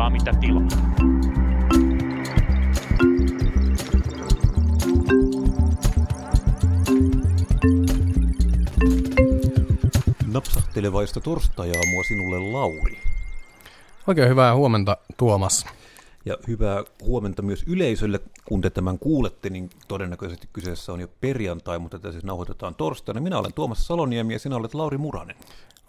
saa mitä tilaa. Napsahtelevaista torstai-aamua sinulle Lauri. Oikein hyvää huomenta Tuomas. Ja hyvää huomenta myös yleisölle. Kun te tämän kuulette, niin todennäköisesti kyseessä on jo perjantai, mutta tätä siis nauhoitetaan torstaina. Minä olen Tuomas Saloniemi ja sinä olet Lauri Muranen.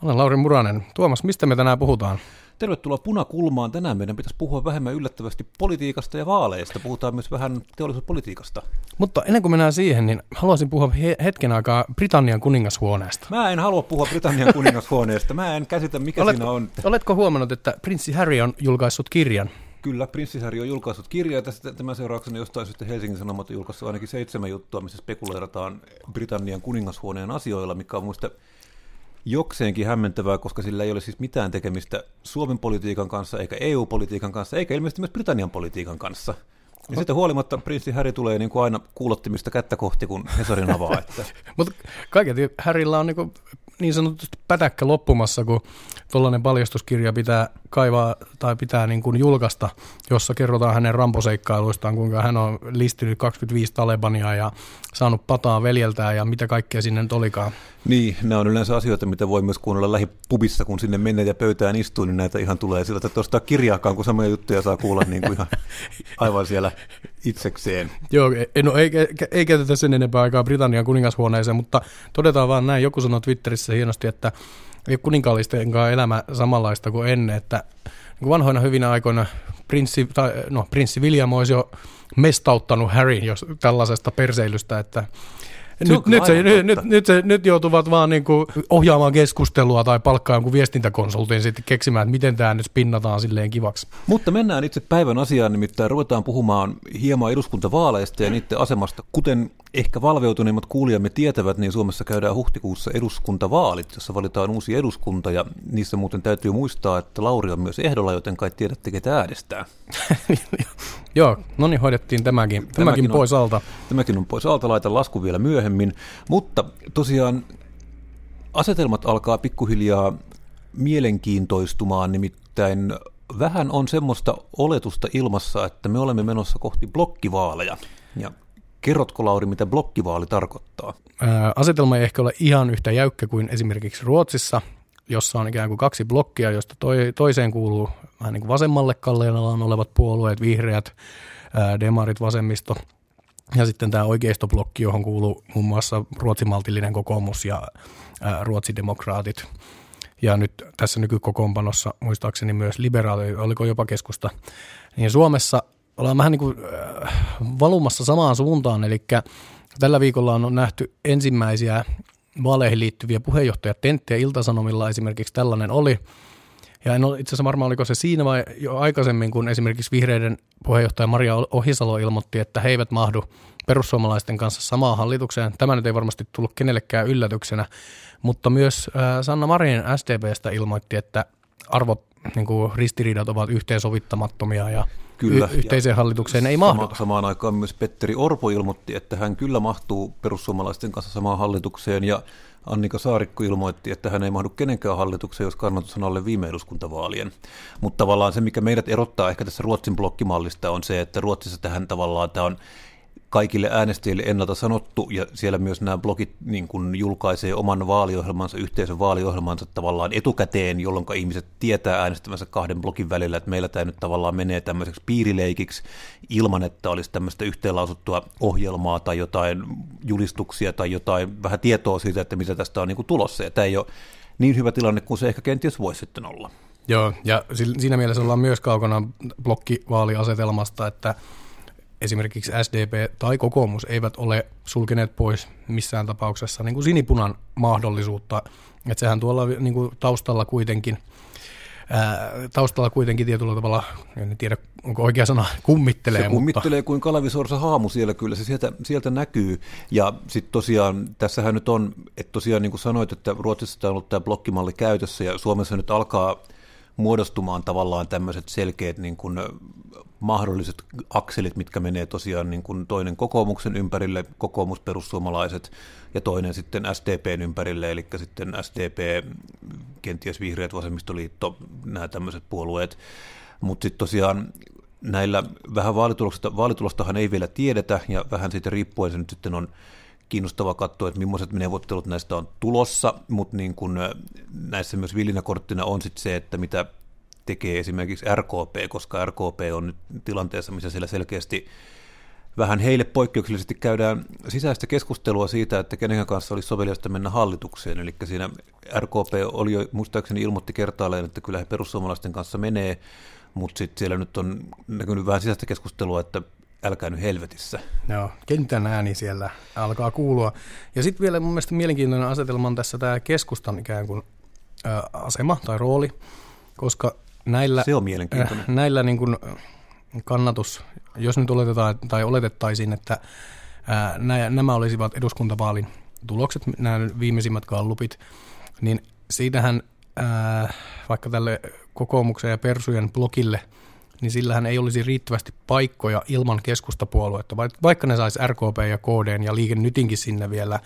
Olen Lauri Muranen. Tuomas, mistä me tänään puhutaan? Tervetuloa Punakulmaan. Tänään meidän pitäisi puhua vähemmän yllättävästi politiikasta ja vaaleista. Puhutaan myös vähän teollisuuspolitiikasta. Mutta ennen kuin mennään siihen, niin haluaisin puhua he- hetken aikaa Britannian kuningashuoneesta. Mä en halua puhua Britannian kuningashuoneesta. Mä en käsitä, mikä Olet, siinä on. Oletko huomannut, että prinssi Harry on julkaissut kirjan? Kyllä, Prinssi Harry on julkaissut kirjaa. Tästä tämän seurauksena jostain sitten Helsingin Sanomat on julkaissut ainakin seitsemän juttua, missä spekuleerataan Britannian kuningashuoneen asioilla, mikä on muista jokseenkin hämmentävää, koska sillä ei ole siis mitään tekemistä Suomen politiikan kanssa, eikä EU-politiikan kanssa, eikä ilmeisesti myös Britannian politiikan kanssa. Ja sitten huolimatta prinssi Harry tulee niin kuin aina kuulottimista kättä kohti, kun Hesarin avaa. Että Mutta kaiketi Harrylla on niin, niin sanotusti pätäkkä loppumassa, kun tuollainen paljastuskirja pitää kaivaa tai pitää niin kuin julkaista, jossa kerrotaan hänen ramposeikkailuistaan, kuinka hän on listynyt 25 Talebania ja saanut pataa veljeltään ja mitä kaikkea sinne nyt olikaan. niin, nämä on yleensä asioita, mitä voi myös kuunnella lähipubissa, kun sinne menee ja pöytään istuu, niin näitä ihan tulee sillä, että ostaa kirjaakaan, kun samoja juttuja saa kuulla niin kuin ihan aivan siellä itsekseen. Joo, ei- no ei, ei käytetä sen enempää aikaa Britannian kuningashuoneeseen, mutta todetaan vaan näin, joku sanoi Twitterissä hienosti, että ei ole kuninkaallistenkaan elämä samanlaista kuin ennen, että niin kuin vanhoina hyvinä aikoina prinssi, tai, no, prinssi William olisi jo mestauttanut Harry jos tällaisesta perseilystä, että Se nyt, nyt, se, nyt, nyt, nyt, se, nyt joutuvat vaan niin kuin ohjaamaan keskustelua tai palkkaa jonkun viestintäkonsultin sitten keksimään, että miten tämä nyt spinnataan silleen kivaksi. Mutta mennään itse päivän asiaan, nimittäin ruvetaan puhumaan hieman eduskuntavaaleista ja niiden asemasta. Kuten ehkä valveutuneimmat kuulijamme tietävät, niin Suomessa käydään huhtikuussa eduskuntavaalit, jossa valitaan uusi eduskunta ja niissä muuten täytyy muistaa, että Lauri on myös ehdolla, joten kai tiedätte, ketä äänestää. Joo, no niin, hoidettiin tämäkin, tämäkin, tämäkin on- pois alta. Tämäkin on pois alta, laitan lasku vielä myöhemmin, mutta tosiaan asetelmat alkaa pikkuhiljaa mielenkiintoistumaan, nimittäin vähän on semmoista oletusta ilmassa, että me olemme menossa kohti blokkivaaleja. Ja kerrotko Lauri, mitä blokkivaali tarkoittaa? Asetelma ei ehkä ole ihan yhtä jäykkä kuin esimerkiksi Ruotsissa, jossa on ikään kuin kaksi blokkia, josta toi, toiseen kuuluu vähän niin kuin vasemmalle kalleillaan olevat puolueet, vihreät, demarit, vasemmisto, ja sitten tämä oikeistoblokki, johon kuuluu muun muassa ruotsimaltillinen kokoomus ja ruotsidemokraatit. Ja nyt tässä nykykokoonpanossa muistaakseni myös liberaali, oliko jopa keskusta. Niin Suomessa ollaan vähän niin kuin äh, valumassa samaan suuntaan, eli tällä viikolla on nähty ensimmäisiä vaaleihin liittyviä puheenjohtajatenttejä Iltasanomilla esimerkiksi tällainen oli. Ja en ole itse asiassa varmaan, oliko se siinä vai jo aikaisemmin, kun esimerkiksi vihreiden puheenjohtaja Maria Ohisalo ilmoitti, että he eivät mahdu perussuomalaisten kanssa samaan hallitukseen. Tämä nyt ei varmasti tullut kenellekään yllätyksenä, mutta myös äh, Sanna Marin SDPstä ilmoitti, että arvot, niin kuin ristiriidat ovat yhteensovittamattomia ja Kyllä, y- yhteiseen hallitukseen ei Sama, mahduta. samaan aikaan myös Petteri Orpo ilmoitti, että hän kyllä mahtuu perussuomalaisten kanssa samaan hallitukseen ja Annika Saarikko ilmoitti, että hän ei mahdu kenenkään hallitukseen, jos kannatus on alle viime eduskuntavaalien. Mutta tavallaan se, mikä meidät erottaa ehkä tässä Ruotsin blokkimallista, on se, että Ruotsissa tähän tavallaan tämä on kaikille äänestäjille ennalta sanottu, ja siellä myös nämä blogit niin kuin julkaisee oman vaaliohjelmansa, yhteisön vaaliohjelmansa tavallaan etukäteen, jolloin ihmiset tietää äänestämänsä kahden blogin välillä, että meillä tämä nyt tavallaan menee tämmöiseksi piirileikiksi ilman, että olisi tämmöistä yhteenlausuttua ohjelmaa tai jotain julistuksia tai jotain vähän tietoa siitä, että mitä tästä on niin kuin tulossa, ja tämä ei ole niin hyvä tilanne kuin se ehkä kenties voisi sitten olla. Joo, ja si- siinä mielessä ollaan myös kaukana blokkivaaliasetelmasta, että esimerkiksi SDP tai kokoomus eivät ole sulkeneet pois missään tapauksessa niin kuin sinipunan mahdollisuutta. Että sehän tuolla niin kuin taustalla kuitenkin ää, taustalla kuitenkin tietyllä tavalla, en tiedä onko oikea sana, kummittelee. Se kummittelee kuin kalavisorsa haamu siellä, kyllä se sieltä, sieltä näkyy. Ja sitten tosiaan, tässähän nyt on, että tosiaan niin kuin sanoit, että Ruotsissa on ollut tämä blokkimalli käytössä ja Suomessa nyt alkaa muodostumaan tavallaan tämmöiset selkeät niin kuin mahdolliset akselit, mitkä menee tosiaan niin kuin toinen kokoomuksen ympärille, kokoomusperussuomalaiset, ja toinen sitten SDPn ympärille, eli sitten SDP, kenties vihreät, vasemmistoliitto, nämä tämmöiset puolueet. Mutta sitten tosiaan näillä vähän vaalitulosta, vaalitulostahan ei vielä tiedetä, ja vähän siitä riippuen se nyt sitten on kiinnostava katsoa, että millaiset neuvottelut näistä on tulossa, mutta niin kun näissä myös villinäkorttina on sitten se, että mitä tekee esimerkiksi RKP, koska RKP on nyt tilanteessa, missä siellä selkeästi vähän heille poikkeuksellisesti käydään sisäistä keskustelua siitä, että kenen kanssa olisi soveliasta mennä hallitukseen. Eli siinä RKP oli jo muistaakseni ilmoitti kertaalleen, että kyllä he perussuomalaisten kanssa menee, mutta sitten siellä nyt on näkynyt vähän sisäistä keskustelua, että älkää nyt helvetissä. Joo, kentän ääni siellä alkaa kuulua. Ja sitten vielä mun mielestä mielenkiintoinen asetelma on tässä tämä keskustan ikään kuin ä, asema tai rooli, koska näillä, Se on mielenkiintoinen. Äh, näillä niin kuin kannatus, jos nyt oletetaan tai oletettaisiin, että ää, nämä olisivat eduskuntavaalin tulokset, nämä viimeisimmät kallupit, niin siitähän ää, vaikka tälle kokoomuksen ja persujen blokille, niin sillähän ei olisi riittävästi paikkoja ilman keskustapuoluetta, vaikka ne saisi RKP ja KD ja Liike Nytinkin sinne vielä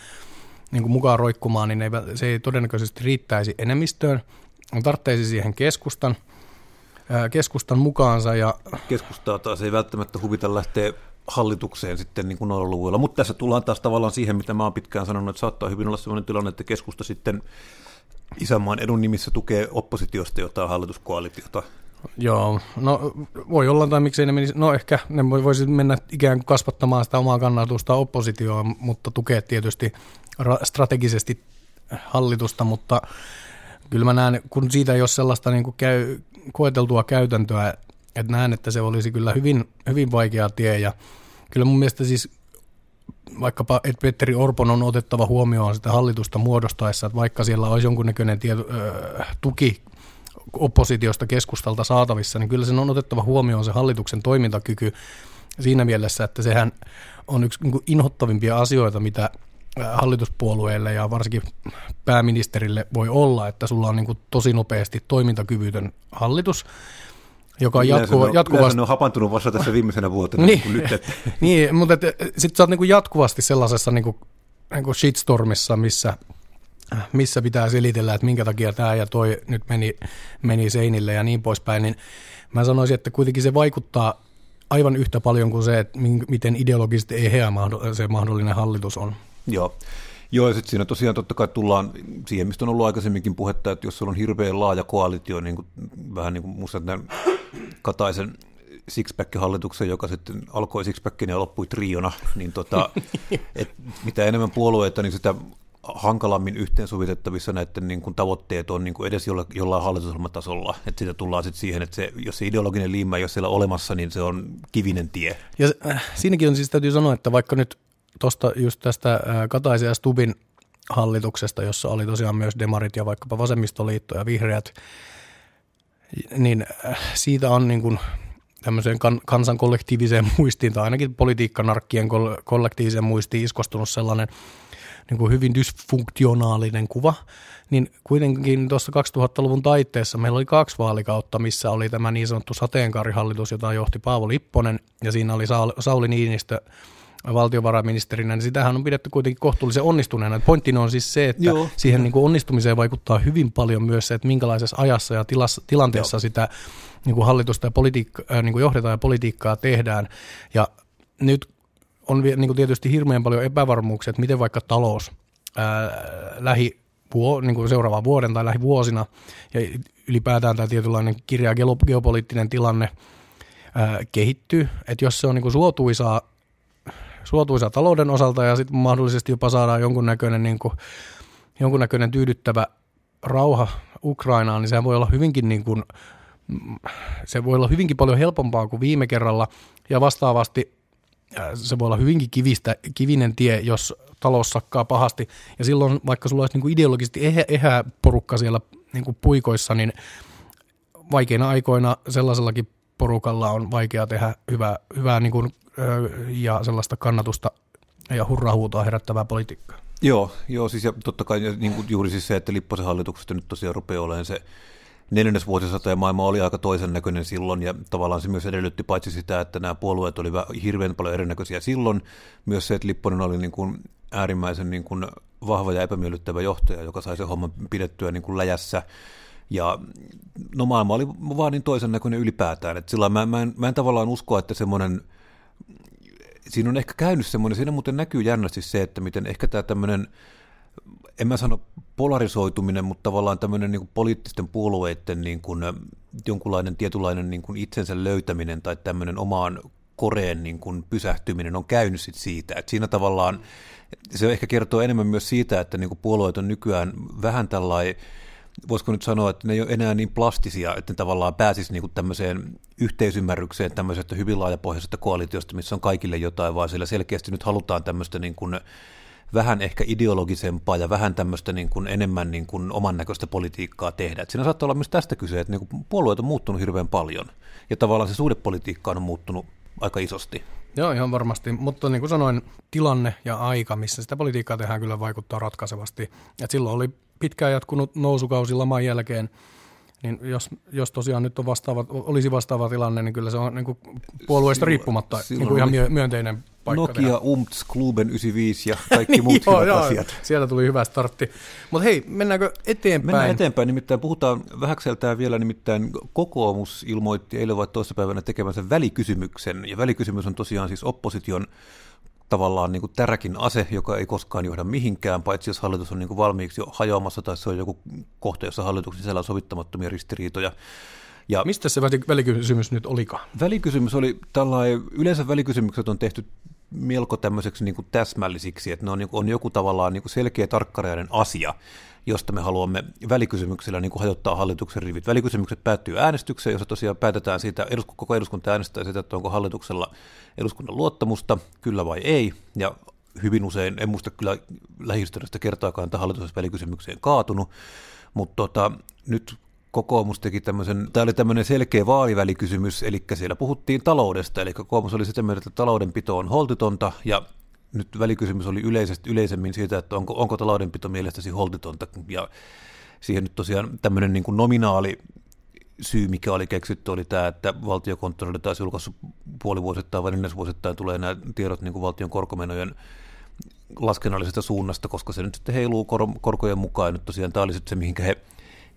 niin kuin mukaan roikkumaan, niin se ei todennäköisesti riittäisi enemmistöön. On tarvitsisi siihen keskustan – keskustan mukaansa. Ja... Keskustaa taas ei välttämättä huvita lähteä hallitukseen sitten niin kuin luvuilla, mutta tässä tullaan taas tavallaan siihen, mitä mä oon pitkään sanonut, että saattaa hyvin olla sellainen tilanne, että keskusta sitten isänmaan edun nimissä tukee oppositiosta jotain hallituskoalitiota. Joo, no voi olla, tai miksei ne menisi, no ehkä ne voisi mennä ikään kuin kasvattamaan sitä omaa kannatusta oppositioon, mutta tukee tietysti strategisesti hallitusta, mutta kyllä mä näen, kun siitä ei ole sellaista niin kuin käy, koeteltua käytäntöä, että näen, että se olisi kyllä hyvin, hyvin vaikea tie. Ja kyllä mun mielestä siis vaikkapa, että Petteri Orpon on otettava huomioon sitä hallitusta muodostaessa, että vaikka siellä olisi jonkunnäköinen tieto, äh, tuki oppositiosta keskustalta saatavissa, niin kyllä sen on otettava huomioon se hallituksen toimintakyky siinä mielessä, että sehän on yksi niin inhottavimpia asioita, mitä hallituspuolueille ja varsinkin pääministerille voi olla, että sulla on niin kuin tosi nopeasti toimintakyvytön hallitus, joka on jatkuva, on, jatkuvasti... Ne on hapantunut vasta tässä viimeisenä vuotena. niin, nyt, että... niin, mutta sitten sä oot niin kuin jatkuvasti sellaisessa niin kuin, niin kuin shitstormissa, missä, missä pitää selitellä, että minkä takia tämä ja toi nyt meni, meni seinille ja niin poispäin, niin mä sanoisin, että kuitenkin se vaikuttaa aivan yhtä paljon kuin se, että miten ideologisesti eheä se mahdollinen hallitus on. Joo. Joo, ja sitten siinä tosiaan totta kai tullaan siihen, mistä on ollut aikaisemminkin puhetta, että jos sulla on hirveän laaja koalitio, niin kuin, vähän niin kuin musta tämän Kataisen Sixpack-hallituksen, joka sitten alkoi Sixpackin ja loppui triona, niin tota, et mitä enemmän puolueita, niin sitä hankalammin yhteensovitettavissa näiden niin kuin tavoitteet on niin kuin edes jolla, jollain hallitusohjelmatasolla. Että siitä tullaan sitten siihen, että se, jos se ideologinen liima ei ole siellä olemassa, niin se on kivinen tie. Ja äh, siinäkin on siis täytyy sanoa, että vaikka nyt tuosta just tästä Kataisen ja Stubin hallituksesta, jossa oli tosiaan myös demarit ja vaikkapa vasemmistoliitto ja vihreät, niin siitä on niin kuin tämmöiseen kan, kansan kollektiiviseen muistiin tai ainakin politiikkanarkkien kollektiiviseen muistiin iskostunut sellainen niin kuin hyvin dysfunktionaalinen kuva, niin kuitenkin tuossa 2000-luvun taitteessa meillä oli kaksi vaalikautta, missä oli tämä niin sanottu sateenkaarihallitus, jota johti Paavo Lipponen, ja siinä oli Sauli Niinistö valtiovarainministerinä, niin sitähän on pidetty kuitenkin kohtuullisen onnistuneena. Pointtina on siis se, että Joo. siihen niin kuin onnistumiseen vaikuttaa hyvin paljon myös se, että minkälaisessa ajassa ja tilassa, tilanteessa Joo. sitä niin kuin hallitusta ja politiikka, niin kuin johdetaan ja politiikkaa tehdään. Ja nyt on niin kuin tietysti hirveän paljon epävarmuuksia, että miten vaikka talous ää, lähi niin kuin seuraavan vuoden tai lähivuosina ja ylipäätään tämä tietynlainen kirja geopoliittinen tilanne ää, kehittyy. Että jos se on niin kuin suotuisaa suotuisa talouden osalta ja sitten mahdollisesti jopa saadaan jonkunnäköinen, niin kuin, jonkunnäköinen tyydyttävä rauha Ukrainaan, niin se voi olla hyvinkin niin kuin, se voi olla hyvinkin paljon helpompaa kuin viime kerralla. Ja vastaavasti äh, se voi olla hyvinkin kivistä, kivinen tie, jos talous sakkaa pahasti. Ja silloin vaikka sulla olisi niin kuin ideologisesti ehä, ehä porukka siellä niin kuin puikoissa, niin vaikeina aikoina sellaisellakin porukalla on vaikea tehdä hyvää, hyvää niin kuin ja sellaista kannatusta ja hurrahuutoa herättävää politiikkaa. Joo, joo siis ja totta kai niin kuin juuri siis se, että Lipposen hallituksesta nyt tosiaan rupeaa olemaan se neljännes vuosisata ja maailma oli aika toisen näköinen silloin ja tavallaan se myös edellytti paitsi sitä, että nämä puolueet olivat hirveän paljon erinäköisiä silloin, myös se, että Lipponen oli niin kuin äärimmäisen niin kuin vahva ja epämiellyttävä johtaja, joka sai sen homman pidettyä niin kuin läjässä Ja no maailma oli vaan niin toisen näköinen ylipäätään, että sillä mä, mä, en, mä en tavallaan usko, että semmoinen, siinä on ehkä käynyt semmoinen, siinä muuten näkyy jännästi se, että miten ehkä tämä tämmöinen, en mä sano polarisoituminen, mutta tavallaan tämmöinen niin poliittisten puolueiden niin kuin, jonkunlainen tietynlainen niin kuin itsensä löytäminen tai tämmöinen omaan koreen niin kuin pysähtyminen on käynyt sit siitä, että siinä tavallaan se ehkä kertoo enemmän myös siitä, että niin kuin puolueet on nykyään vähän tällainen voisiko nyt sanoa, että ne ei ole enää niin plastisia, että ne tavallaan pääsisi niin kuin tämmöiseen yhteisymmärrykseen tämmöisestä hyvin laajapohjaisesta koalitiosta, missä on kaikille jotain, vaan sillä selkeästi nyt halutaan tämmöistä niin kuin vähän ehkä ideologisempaa ja vähän tämmöistä niin kuin enemmän niin kuin oman näköistä politiikkaa tehdä. Et siinä saattaa olla myös tästä kyse, että niin kuin puolueet on muuttunut hirveän paljon ja tavallaan se suhdepolitiikka on muuttunut aika isosti. Joo, ihan varmasti. Mutta niin kuin sanoin, tilanne ja aika, missä sitä politiikkaa tehdään, kyllä vaikuttaa ratkaisevasti. Et silloin oli pitkään jatkunut nousukausi laman jälkeen, niin jos, jos tosiaan nyt on vastaava, olisi vastaava tilanne, niin kyllä se on niin kuin puolueesta riippumatta niin kuin ihan myönteinen paikka Nokia, tehdä. UMTS, Kluben 95 ja kaikki muut joo, joo, asiat. Sieltä tuli hyvä startti. Mutta hei, mennäänkö eteenpäin? Mennään eteenpäin, nimittäin puhutaan vähäkseltään vielä, nimittäin kokoomus ilmoitti eilen vai toissapäivänä tekemänsä välikysymyksen, ja välikysymys on tosiaan siis opposition tavallaan niin kuin täräkin ase, joka ei koskaan johda mihinkään, paitsi jos hallitus on niin kuin valmiiksi jo hajoamassa tai se on joku kohta, jossa hallituksen sisällä on sovittamattomia ristiriitoja. Ja Mistä se välikysymys nyt olikaan? Välikysymys oli tällainen, yleensä välikysymykset on tehty melko tämmöiseksi niin kuin täsmällisiksi, että ne on, niin kuin, on joku tavallaan niin kuin selkeä tarkkarajainen asia, josta me haluamme välikysymyksellä niin kuin hajottaa hallituksen rivit. Välikysymykset päättyy äänestykseen, jossa tosiaan päätetään siitä, koko eduskunta äänestää siitä, että onko hallituksella eduskunnan luottamusta, kyllä vai ei, ja hyvin usein, en muista kyllä lähistöstä kertaakaan, että hallitus olisi välikysymykseen kaatunut, mutta tota, nyt kokoomus teki tämmöisen, tämä oli tämmöinen selkeä vaalivälikysymys, eli siellä puhuttiin taloudesta, eli kokoomus oli sitä mieltä, että taloudenpito on holtitonta, ja nyt välikysymys oli yleisesti, yleisemmin siitä, että onko, onko taloudenpito mielestäsi holtitonta, ja siihen nyt tosiaan tämmöinen niin kuin nominaali syy, mikä oli keksitty, oli tämä, että valtiokonttori taisi julkaissut puolivuosittain vai neljäsvuosittain tulee nämä tiedot niin kuin valtion korkomenojen laskennallisesta suunnasta, koska se nyt sitten heiluu kor- korkojen mukaan. Nyt tosiaan tämä oli sitten se, mihinkä he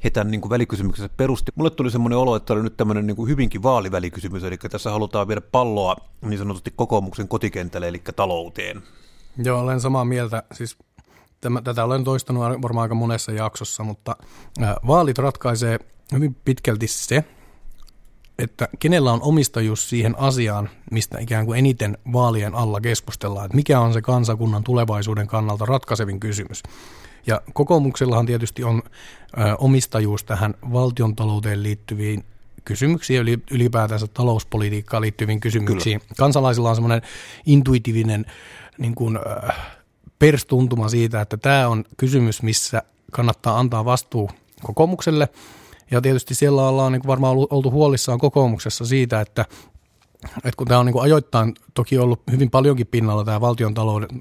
he tämän niin kuin välikysymyksessä perusti. Mulle tuli semmoinen olo, että oli nyt tämmöinen niin kuin hyvinkin vaalivälikysymys, eli tässä halutaan viedä palloa niin sanotusti kokoomuksen kotikentälle, eli talouteen. Joo, olen samaa mieltä. Siis tämä, tätä olen toistanut varmaan aika monessa jaksossa, mutta vaalit ratkaisee hyvin pitkälti se, että kenellä on omistajuus siihen asiaan, mistä ikään kuin eniten vaalien alla keskustellaan, että mikä on se kansakunnan tulevaisuuden kannalta ratkaisevin kysymys. Ja kokoomuksellahan tietysti on ö, omistajuus tähän valtion talouteen liittyviin kysymyksiin, eli ylipäätänsä talouspolitiikkaan liittyviin kysymyksiin. Kyllä. Kansalaisilla on semmoinen intuitiivinen niin kuin, ö, perstuntuma siitä, että tämä on kysymys, missä kannattaa antaa vastuu kokoomukselle. Ja tietysti siellä ollaan niin varmaan oltu huolissaan kokoomuksessa siitä, että että kun tämä on niin ajoittain toki ollut hyvin paljonkin pinnalla tämä valtion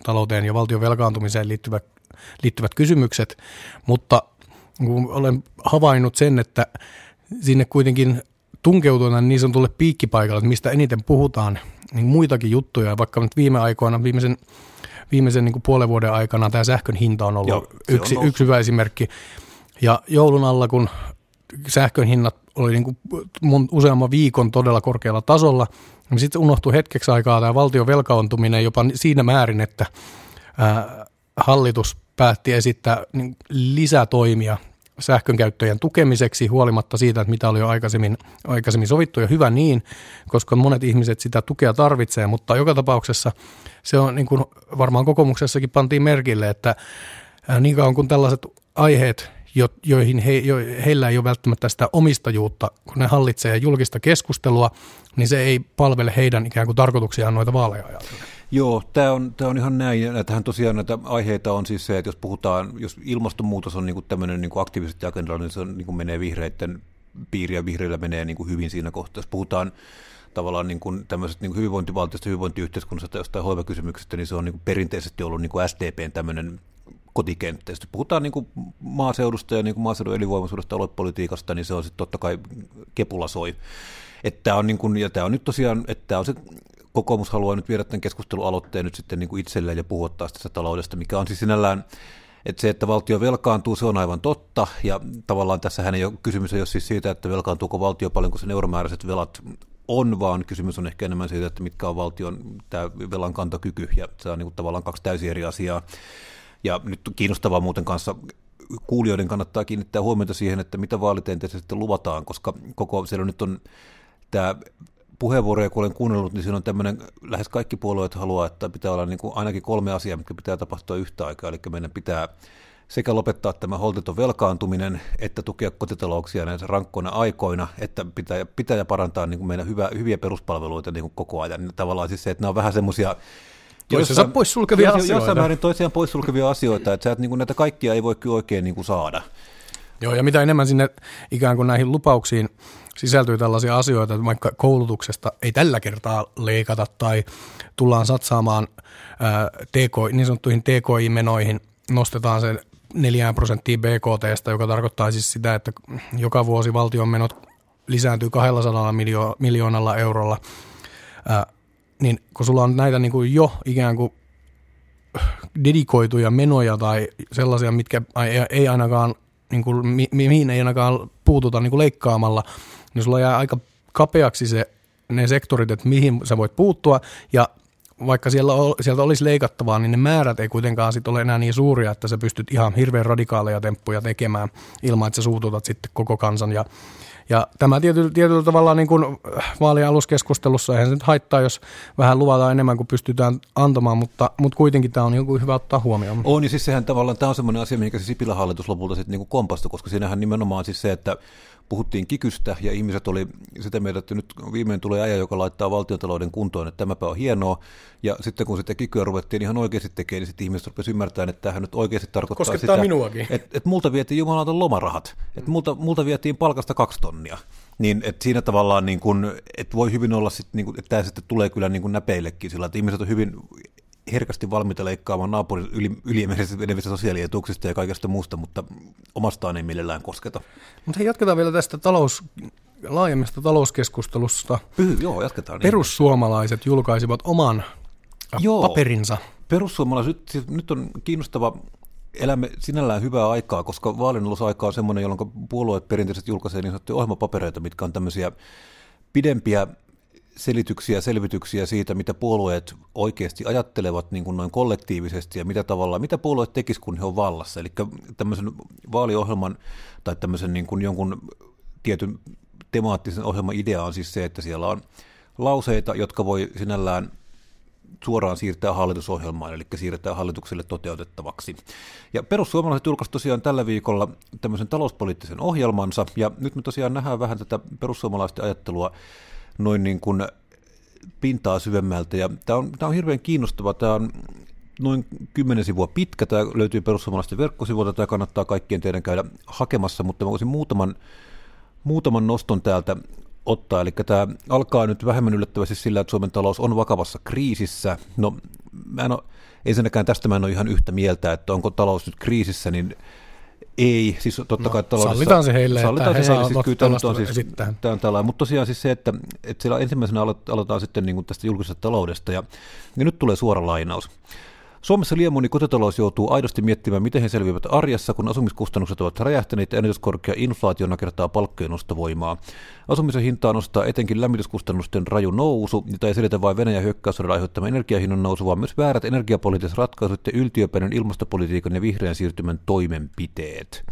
talouteen ja valtion velkaantumiseen liittyvä liittyvät kysymykset, mutta olen havainnut sen, että sinne kuitenkin tunkeutuu niin sanotulle piikkipaikalle, että mistä eniten puhutaan, niin muitakin juttuja, vaikka nyt viime aikoina, viimeisen, viimeisen niin kuin puolen vuoden aikana tämä sähkön hinta on ollut Joo, yksi, on yksi hyvä esimerkki. Ja joulun alla, kun sähkön hinnat oli niin kuin useamman viikon todella korkealla tasolla, niin sitten unohtui hetkeksi aikaa tämä valtion velkaantuminen jopa siinä määrin, että ää, hallitus päätti esittää niin lisätoimia sähkönkäyttäjien tukemiseksi huolimatta siitä, että mitä oli jo aikaisemmin, aikaisemmin sovittu ja hyvä niin, koska monet ihmiset sitä tukea tarvitsee, mutta joka tapauksessa se on niin kuin varmaan kokoomuksessakin pantiin merkille, että niin kauan kuin tällaiset aiheet, joihin he, jo, heillä ei ole välttämättä sitä omistajuutta, kun ne hallitsee julkista keskustelua, niin se ei palvele heidän ikään kuin tarkoituksiaan noita vaaleja ajatellen. Joo, tämä on, tämä on ihan näin. Näitähän tosiaan näitä aiheita on siis se, että jos puhutaan, jos ilmastonmuutos on niin tämmöinen niin aktiivisesti agendalla, niin se on, niin menee vihreiden piiriä, vihreillä menee niin kuin hyvin siinä kohtaa. Jos puhutaan tavallaan niin tämmöisestä niin kuin hyvinvointivaltiosta, hyvinvointiyhteiskunnasta tai jostain hoivakysymyksestä, niin se on niin perinteisesti ollut niin kuin SDPn tämmöinen kotikenttä. Sitten puhutaan niin kuin maaseudusta ja niin kuin maaseudun elinvoimaisuudesta aluepolitiikasta, niin se on sitten totta kai kepula soi. Että tämä on, niin kuin, ja tämä on nyt tosiaan, että tämä on se kokoomus haluaa nyt viedä tämän keskustelualoitteen nyt sitten niin kuin itselleen ja puhua taas tästä taloudesta, mikä on siis sinällään, Että se, että valtio velkaantuu, se on aivan totta, ja tavallaan tässähän ei ole kysymys ei ole siis siitä, että velkaantuuko valtio paljon, kun sen euromääräiset velat on, vaan kysymys on ehkä enemmän siitä, että mitkä on valtion tämä velan kantokyky, ja se on niin tavallaan kaksi täysin eri asiaa. Ja nyt kiinnostavaa muuten kanssa kuulijoiden kannattaa kiinnittää huomiota siihen, että mitä vaalitenteessä sitten luvataan, koska koko siellä nyt on tämä puheenvuoroja, kun olen kuunnellut, niin siinä on tämmöinen, lähes kaikki puolueet haluaa, että pitää olla niin kuin ainakin kolme asiaa, mitkä pitää tapahtua yhtä aikaa, eli meidän pitää sekä lopettaa tämä holtiton velkaantuminen, että tukea kotitalouksia näinä rankkoina aikoina, että pitää, pitää parantaa niin kuin meidän hyvä, hyviä peruspalveluita niin kuin koko ajan. Niin tavallaan siis se, että nämä on vähän semmoisia Toisensa poissulkevia asioita. Jossain määrin toisiaan poissulkevia asioita, että sä et, niin kuin näitä kaikkia ei voi kyllä oikein niin kuin saada. Joo, ja mitä enemmän sinne ikään kuin näihin lupauksiin sisältyy tällaisia asioita, että vaikka koulutuksesta ei tällä kertaa leikata tai tullaan satsaamaan ää, TK, niin sanottuihin TKI-menoihin, nostetaan se 4 prosenttia BKT, joka tarkoittaa siis sitä, että joka vuosi valtion menot lisääntyy 200 miljo- miljoonalla eurolla, ää, niin kun sulla on näitä niin kuin jo ikään kuin dedikoituja menoja tai sellaisia, mitkä ei, ei ainakaan, niin kuin, mi, mihin ei ainakaan puututa niin kuin leikkaamalla, niin sulla jää aika kapeaksi se, ne sektorit, että mihin sä voit puuttua, ja vaikka siellä, sieltä olisi leikattavaa, niin ne määrät ei kuitenkaan sit ole enää niin suuria, että sä pystyt ihan hirveän radikaaleja temppuja tekemään ilman, että sä suututat sitten koko kansan. Ja, ja tämä tietyllä, tietyllä tavalla niin kuin vaalien aluskeskustelussa, eihän se nyt haittaa, jos vähän luvataan enemmän kuin pystytään antamaan, mutta, mutta kuitenkin tämä on niin hyvä ottaa huomioon. On, niin siis sehän tavallaan, tämä on semmoinen asia, mihin se Sipilän hallitus lopulta sitten niin kompastui, koska siinähän nimenomaan siis se, että puhuttiin kikystä ja ihmiset oli sitä mieltä, että nyt viimein tulee aja, joka laittaa valtiotalouden kuntoon, että tämäpä on hienoa. Ja sitten kun sitä kikyä ruvettiin ihan oikeasti tekemään, niin sitten ihmiset rupesivat ymmärtämään, että tämähän nyt oikeasti tarkoittaa Koskettaa sitä, minuakin. että, että multa vietiin jumalautan lomarahat, että multa, multa vietiin palkasta kaksi tonnia. Niin, että siinä tavallaan, niin kun, että voi hyvin olla, sit, niin kun, että tämä sitten tulee kyllä niin kun näpeillekin sillä, että ihmiset on hyvin herkästi valmiita leikkaamaan naapurin yli, ylimääräisistä sosiaalietuuksista ja kaikesta muusta, mutta omastaan ei millään kosketa. Mutta jatketaan vielä tästä talous, laajemmasta talouskeskustelusta. Pyhy, joo, jatketaan. Niin. Perussuomalaiset julkaisivat oman joo, paperinsa. Perussuomalaiset, siis nyt on kiinnostava elämme sinällään hyvää aikaa, koska vaalinnulosaika on semmoinen, jolloin puolueet perinteisesti julkaisee niin sanottuja ohjelmapapereita, mitkä on tämmöisiä pidempiä selityksiä, selvityksiä siitä, mitä puolueet oikeasti ajattelevat niin kuin noin kollektiivisesti ja mitä tavalla, mitä puolueet tekisivät, kun he on vallassa. Eli tämmöisen vaaliohjelman tai tämmöisen niin kuin jonkun tietyn temaattisen ohjelman idea on siis se, että siellä on lauseita, jotka voi sinällään suoraan siirtää hallitusohjelmaan, eli siirtää hallitukselle toteutettavaksi. Ja perussuomalaiset julkaisivat tosiaan tällä viikolla tämmöisen talouspoliittisen ohjelmansa, ja nyt me tosiaan nähdään vähän tätä perussuomalaisten ajattelua noin niin kuin pintaa syvemmältä. Ja tämä on, tämä on hirveän kiinnostava. Tämä on noin 10 sivua pitkä. Tämä löytyy perussuomalaisten verkkosivuilta. Tämä kannattaa kaikkien teidän käydä hakemassa, mutta mä voisin muutaman, muutaman noston täältä ottaa. Eli tämä alkaa nyt vähemmän yllättävästi sillä, että Suomen talous on vakavassa kriisissä. No, mä en ole, ensinnäkään tästä mä en ole ihan yhtä mieltä, että onko talous nyt kriisissä, niin ei, siis totta no, kai taloudessa... Sallitaan se heille, sallitaan että se heille, siis kyllä on siis, tämä on tällainen, mutta tosiaan siis se, että, että siellä ensimmäisenä aloitetaan sitten niin kuin tästä julkisesta taloudesta, ja, ja nyt tulee suora lainaus. Suomessa liian moni kotitalous joutuu aidosti miettimään, miten he selviävät arjessa, kun asumiskustannukset ovat räjähtäneet ja ennätyskorkea inflaatio nakertaa palkkojen ostovoimaa. Asumisen hintaa nostaa etenkin lämmityskustannusten raju nousu, jota ei selitä vain Venäjän hyökkäyssodan aiheuttama energiahinnan nousu, vaan myös väärät energiapoliittiset ratkaisut ja yltiöpäinen ilmastopolitiikan ja vihreän siirtymän toimenpiteet.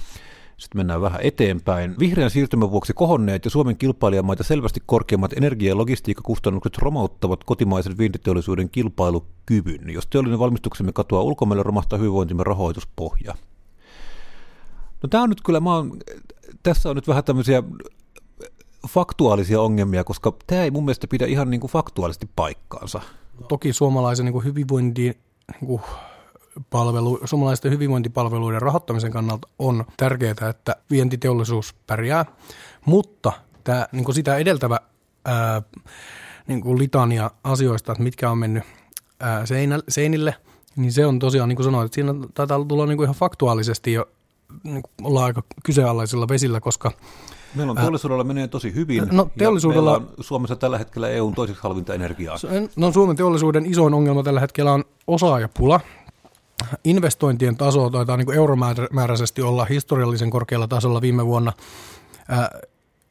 Sitten mennään vähän eteenpäin. Vihreän siirtymän vuoksi kohonneet ja Suomen kilpailijamaita selvästi korkeammat energia- ja logistiikkakustannukset romauttavat kotimaisen vientiteollisuuden kilpailukyvyn. Jos teollinen valmistuksemme katoaa ulkomaille, romahtaa hyvinvointimme rahoituspohja. No tämä on nyt kyllä, mä oon, tässä on nyt vähän tämmöisiä faktuaalisia ongelmia, koska tämä ei mun mielestä pidä ihan niin kuin faktuaalisesti paikkaansa. Toki suomalaisen niin kuin niin kuin palvelu, suomalaisten hyvinvointipalveluiden rahoittamisen kannalta on tärkeää, että vientiteollisuus pärjää, mutta tämä, niin kuin sitä edeltävä ää, niin kuin litania asioista, että mitkä on mennyt ää, seinä, seinille, niin se on tosiaan, niin kuin sanoit, että siinä taitaa tulla niin kuin ihan faktuaalisesti jo niin kuin ollaan aika kyseenalaisilla vesillä, koska Meillä on teollisuudella menee tosi hyvin. No, teollisuudella... on Suomessa tällä hetkellä EUn toiseksi halvinta energiaa. No, Suomen teollisuuden isoin ongelma tällä hetkellä on osaajapula investointien taso taitaa niin kuin euromääräisesti olla historiallisen korkealla tasolla viime vuonna.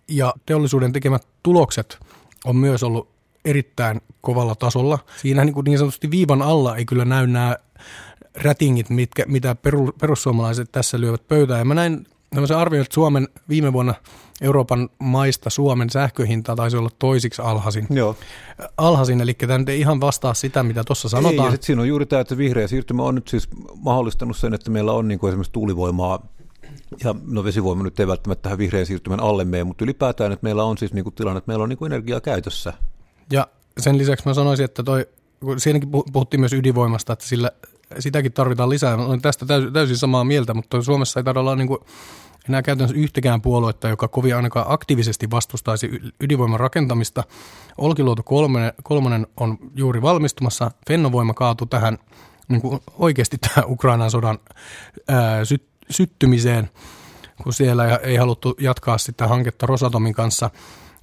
Ja teollisuuden tekemät tulokset on myös ollut erittäin kovalla tasolla. Siinä niin, kuin niin sanotusti viivan alla ei kyllä näy nämä rätingit, mitkä, mitä perussuomalaiset tässä lyövät pöytään. Ja mä näin tämmöisen arvion, että Suomen viime vuonna Euroopan maista Suomen sähköhinta taisi olla toisiksi alhaisin. Joo. Alhaisin, eli tämä nyt ei ihan vastaa sitä, mitä tuossa sanotaan. Ei, ja siinä on juuri tämä, että vihreä siirtymä on nyt siis mahdollistanut sen, että meillä on niin kuin esimerkiksi tuulivoimaa ja no vesivoima nyt ei välttämättä tähän vihreän siirtymän alle mene, mutta ylipäätään, että meillä on siis niin kuin tilanne, että meillä on niin kuin energiaa käytössä. Ja sen lisäksi mä sanoisin, että toi, kun siinäkin puhuttiin myös ydinvoimasta, että sillä sitäkin tarvitaan lisää. Olen tästä täysin samaa mieltä, mutta Suomessa ei tarvitse olla niin kuin enää käytännössä yhtäkään puoluetta, joka kovin ainakaan aktiivisesti vastustaisi ydinvoiman rakentamista. Olkiluoto kolmonen, kolmonen on juuri valmistumassa. Fennovoima kaatui tähän niin kuin oikeasti tähän Ukrainan sodan ää, sy, syttymiseen, kun siellä ei haluttu jatkaa sitä hanketta Rosatomin kanssa.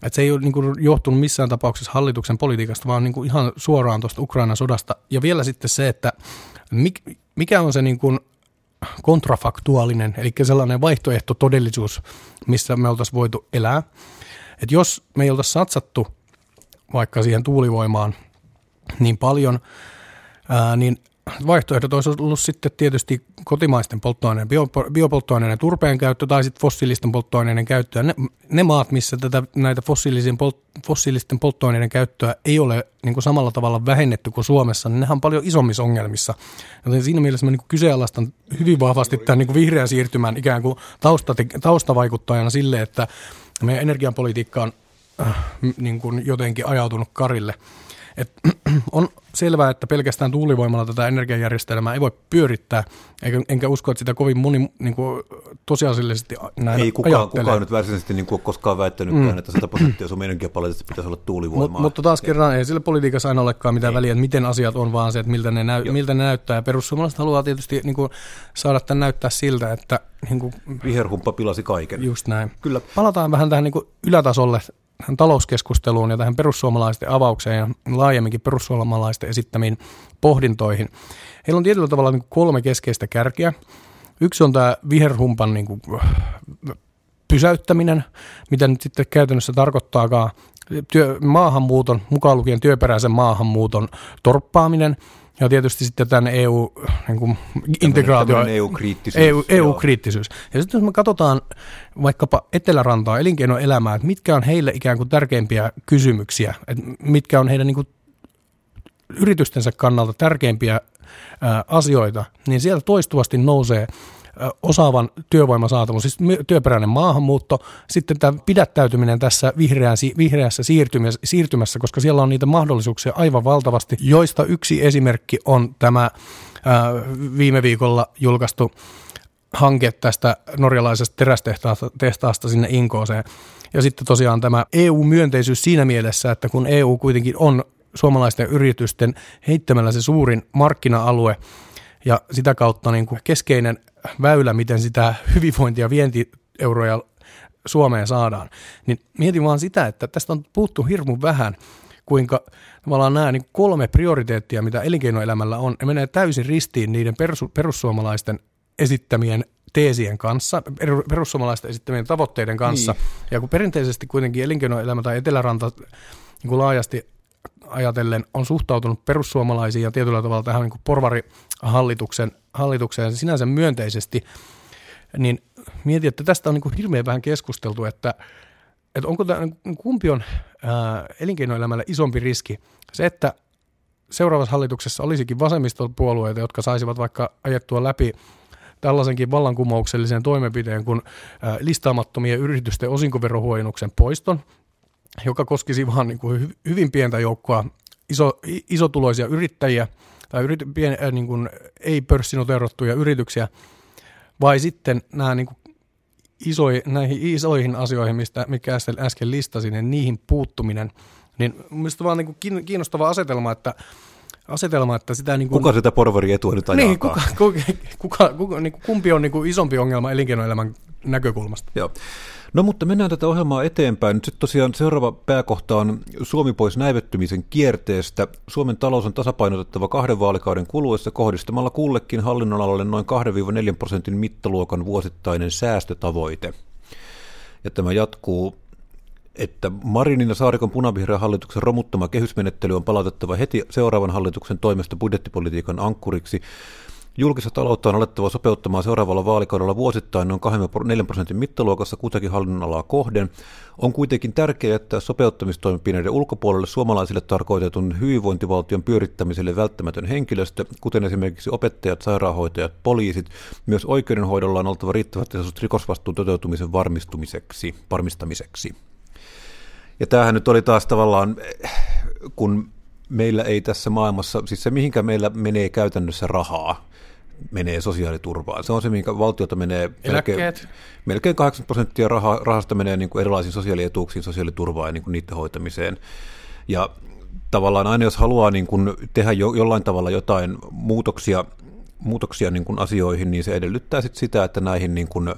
Et se ei ole niin kuin, johtunut missään tapauksessa hallituksen politiikasta, vaan niin kuin, ihan suoraan tuosta Ukrainan sodasta. Ja vielä sitten se, että mikä on se niin kuin, kontrafaktuaalinen, eli sellainen vaihtoehto todellisuus, missä me oltaisiin voitu elää. Et jos me ei oltaisi satsattu vaikka siihen tuulivoimaan niin paljon, ää, niin vaihtoehdot olisi ollut sitten tietysti kotimaisten polttoaineiden, bio, biopolttoaineiden turpeen käyttö tai sitten fossiilisten polttoaineiden käyttöä. Ne, ne maat, missä tätä, näitä fossiilisten, polt, fossiilisten polttoaineiden käyttöä ei ole niin kuin samalla tavalla vähennetty kuin Suomessa, niin nehän on paljon isommissa ongelmissa. Joten siinä mielessä mä niin kyseenalaistan hyvin vahvasti tämän niin kuin vihreän siirtymän ikään kuin tausta, taustavaikuttajana sille, että meidän energiapolitiikka on äh, niin kuin jotenkin ajautunut karille. Et, on selvää, että pelkästään tuulivoimalla tätä energiajärjestelmää ei voi pyörittää, eikä, enkä usko, että sitä kovin moni niin kuin, tosiasiallisesti näin Ei kukaan, kukaan nyt varsinaisesti niin kuin koskaan väittänytkään, mm. että 100 prosenttia Suomen energiapaletista pitäisi olla tuulivoimaa. Mut, mutta taas kerran ei sillä politiikassa aina olekaan mitään ei. väliä, että miten asiat on, vaan se, että miltä ne, näy, miltä ne näyttää. Ja perussuomalaiset haluaa tietysti niin kuin, saada tämän näyttää siltä, että... Niin kuin, Viherhumppa pilasi kaiken. Just näin. Kyllä. Palataan vähän tähän niin kuin ylätasolle tähän talouskeskusteluun ja tähän perussuomalaisten avaukseen ja laajemminkin perussuomalaisten esittämiin pohdintoihin. Heillä on tietyllä tavalla niin kolme keskeistä kärkiä. Yksi on tämä viherhumpan niin kuin pysäyttäminen, mitä nyt sitten käytännössä tarkoittaakaan työ, maahanmuuton, mukaan lukien työperäisen maahanmuuton torppaaminen – ja tietysti sitten tämän EU-integraatio. Niin EU-kriittisyys. EU, EU-kriittisyys. Ja sitten jos me katsotaan vaikkapa Etelärantaa, elinkeinoelämää, että mitkä on heille ikään kuin tärkeimpiä kysymyksiä, että mitkä on heidän niin kuin yritystensä kannalta tärkeimpiä ää, asioita, niin sieltä toistuvasti nousee – osaavan työvoiman saatavuus, siis työperäinen maahanmuutto, sitten tämä pidättäytyminen tässä vihreään, vihreässä siirtymässä, siirtymässä, koska siellä on niitä mahdollisuuksia aivan valtavasti, joista yksi esimerkki on tämä viime viikolla julkaistu hanke tästä norjalaisesta terästehtaasta sinne Inkooseen. Ja sitten tosiaan tämä EU-myönteisyys siinä mielessä, että kun EU kuitenkin on suomalaisten yritysten heittämällä se suurin markkina-alue ja sitä kautta niin kuin keskeinen väylä, miten sitä hyvinvointia ja vientieuroja Suomeen saadaan, niin mietin vaan sitä, että tästä on puuttu hirmu vähän, kuinka tavallaan nämä niin kolme prioriteettia, mitä elinkeinoelämällä on, ne menee täysin ristiin niiden perussuomalaisten esittämien teesien kanssa, perussuomalaisten esittämien tavoitteiden kanssa. Niin. Ja kun perinteisesti kuitenkin elinkeinoelämä tai Eteläranta niin kuin laajasti ajatellen on suhtautunut perussuomalaisiin ja tietyllä tavalla tähän niin porvarihallituksen hallitukseen sinänsä myönteisesti, niin mietin, että tästä on niin kuin hirveän vähän keskusteltu, että, että onko tämä, kumpi on ää, elinkeinoelämälle isompi riski. Se, että seuraavassa hallituksessa olisikin vasemmistopuolueita, jotka saisivat vaikka ajettua läpi tällaisenkin vallankumouksellisen toimenpiteen kuin listaamattomien yritysten osinkoverohuojennuksen poiston, joka koskisi vain niin kuin hyvin pientä joukkoa iso, isotuloisia yrittäjiä tai yrit, pien, äh, niin kuin ei-pörssinoteerattuja yrityksiä, vai sitten nämä niin kuin isoi, näihin isoihin asioihin, mistä, mikä äsken, äsken listasin, niin niihin puuttuminen, niin mielestäni vaan niin kuin kiinnostava asetelma, että asetelma, että sitä niin kuin, Kuka sitä porvari etua nyt Niin, kuka, kuka, kuka, kuka, niin kuin, kumpi on niin kuin isompi ongelma elinkeinoelämän näkökulmasta? Joo. No mutta mennään tätä ohjelmaa eteenpäin. Nyt sitten tosiaan seuraava pääkohta on Suomi pois näivettymisen kierteestä. Suomen talous on tasapainotettava kahden vaalikauden kuluessa kohdistamalla kullekin hallinnonalalle noin 2-4 prosentin mittaluokan vuosittainen säästötavoite. Ja tämä jatkuu että Marinin ja Saarikon punavihreän hallituksen romuttama kehysmenettely on palautettava heti seuraavan hallituksen toimesta budjettipolitiikan ankkuriksi. Julkista taloutta on alettava sopeuttamaan seuraavalla vaalikaudella vuosittain noin 2-4 prosentin mittaluokassa kutakin hallinnonalaa kohden. On kuitenkin tärkeää jättää sopeuttamistoimenpiteiden ulkopuolelle suomalaisille tarkoitetun hyvinvointivaltion pyörittämiselle välttämätön henkilöstö, kuten esimerkiksi opettajat, sairaanhoitajat, poliisit. Myös oikeudenhoidolla on oltava riittävät resurssit rikosvastuun toteutumisen varmistumiseksi, varmistamiseksi. Ja tämähän nyt oli taas tavallaan, kun meillä ei tässä maailmassa, siis se mihinkä meillä menee käytännössä rahaa, menee sosiaaliturvaan. Se on se, minkä valtiota menee melkein, melkein 80 prosenttia raha, rahasta menee niin kuin erilaisiin sosiaalietuuksiin, sosiaaliturvaan ja niin kuin niiden hoitamiseen. Ja tavallaan aina jos haluaa niin kuin tehdä jo, jollain tavalla jotain muutoksia, muutoksia niin kuin asioihin, niin se edellyttää sit sitä, että näihin niin kuin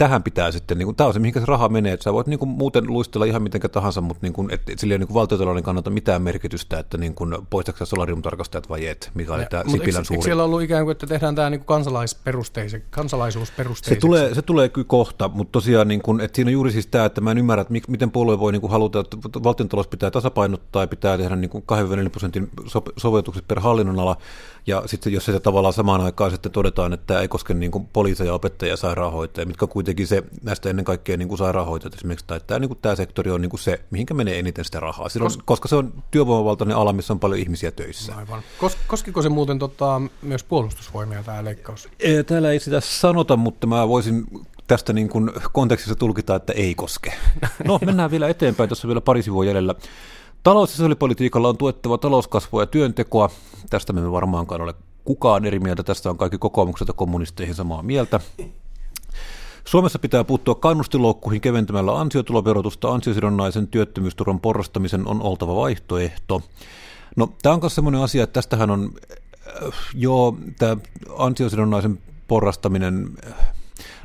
tähän pitää sitten, niin kuin, tämä on se, mihin se raha menee, että sä voit niin kuin, muuten luistella ihan miten tahansa, mutta niin kuin, et, sillä ei ole niin valtiotalouden kannalta mitään merkitystä, että niin kuin, poistatko solariumtarkastajat vai et, mikä oli tämä Sipilän eikö, suuri. Eikö siellä ollut ikään kuin, että tehdään tämä niin kansalaisperusteise, kansalaisuusperusteiseksi? Se tulee, se tulee kyllä kohta, mutta tosiaan, niin kuin, että siinä on juuri siis tämä, että mä en ymmärrä, että miten puolue voi niin kuin, haluta, että valtiontalous pitää tasapainottaa ja pitää tehdä niin kuin 2 prosentin sovellukset per hallinnonala, ja sitten jos se tavallaan samaan aikaan sitten todetaan, että tämä ei koske niin kuin poliiseja, opettajia ja sairaanhoitajia, mitkä kuitenkin se, näistä ennen kaikkea niin kuin sairaanhoitajat esimerkiksi, tai tämä, niin kuin tämä sektori on niin kuin se, mihinkä menee eniten sitä rahaa, Silloin, Kos- koska se on työvoimavaltainen ala, missä on paljon ihmisiä töissä. Aivan. Kos- koskiko se muuten tota, myös puolustusvoimia tämä leikkaus? Täällä ei sitä sanota, mutta mä voisin tästä niin kuin kontekstissa tulkita, että ei koske. No, mennään vielä eteenpäin, tässä on vielä pari sivua jäljellä. Talous- ja sosiaalipolitiikalla on tuettava talouskasvua ja työntekoa. Tästä me varmaankaan ole kukaan eri mieltä. Tästä on kaikki kokoomukset ja kommunisteihin samaa mieltä. Suomessa pitää puuttua kannustiloukkuihin keventämällä ansiotuloverotusta. Ansiosidonnaisen työttömyysturvan porrastamisen on oltava vaihtoehto. No, tämä on myös sellainen asia, että tästähän on äh, jo tämä ansiosidonnaisen porrastaminen, äh,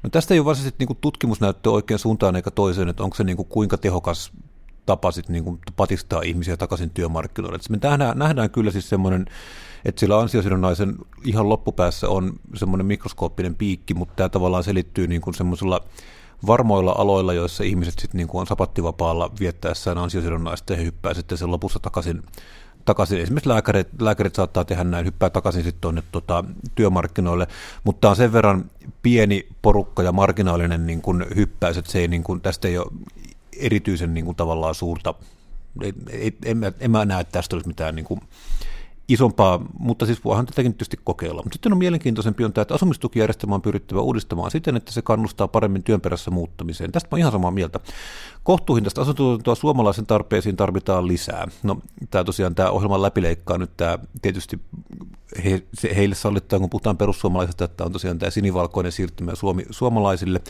no tästä ei ole varsinaisesti niin tutkimusnäyttö oikein suuntaan eikä toiseen, että onko se niin kuin kuinka tehokas tapa sit niin kuin patistaa ihmisiä takaisin työmarkkinoille. Et me nähdään, nähdään kyllä siis semmoinen, että sillä ansiosidonnaisen ihan loppupäässä on semmoinen mikroskooppinen piikki, mutta tämä tavallaan selittyy niin kuin semmoisella varmoilla aloilla, joissa ihmiset sitten niin on sapattivapaalla viettäessään ansiosidonnaista ja hyppää sitten sen lopussa takaisin takaisin. Esimerkiksi lääkärit, lääkärit saattaa tehdä näin, hyppää takaisin sitten tuonne tota, työmarkkinoille, mutta on sen verran pieni porukka ja marginaalinen niin kuin hyppäys, että se ei, niin kuin, tästä ei ole erityisen niin kuin, tavallaan suurta, en, en, en mä näe, että tästä olisi mitään niin kuin, isompaa, mutta siis voihan tätäkin tietysti kokeilla. Mutta sitten on mielenkiintoisempi on tämä, että asumistukijärjestelmä on pyrittävä uudistamaan siten, että se kannustaa paremmin työn perässä muuttamiseen. Tästä mä ihan samaa mieltä. Kohtuuhintaista asuntotuotantoa suomalaisen tarpeisiin tarvitaan lisää. No tämä tosiaan tämä ohjelman läpileikkaa nyt tämä tietysti he, se, heille sallittaa, kun puhutaan perussuomalaisesta, että on tosiaan tämä sinivalkoinen siirtymä suomi, suomalaisille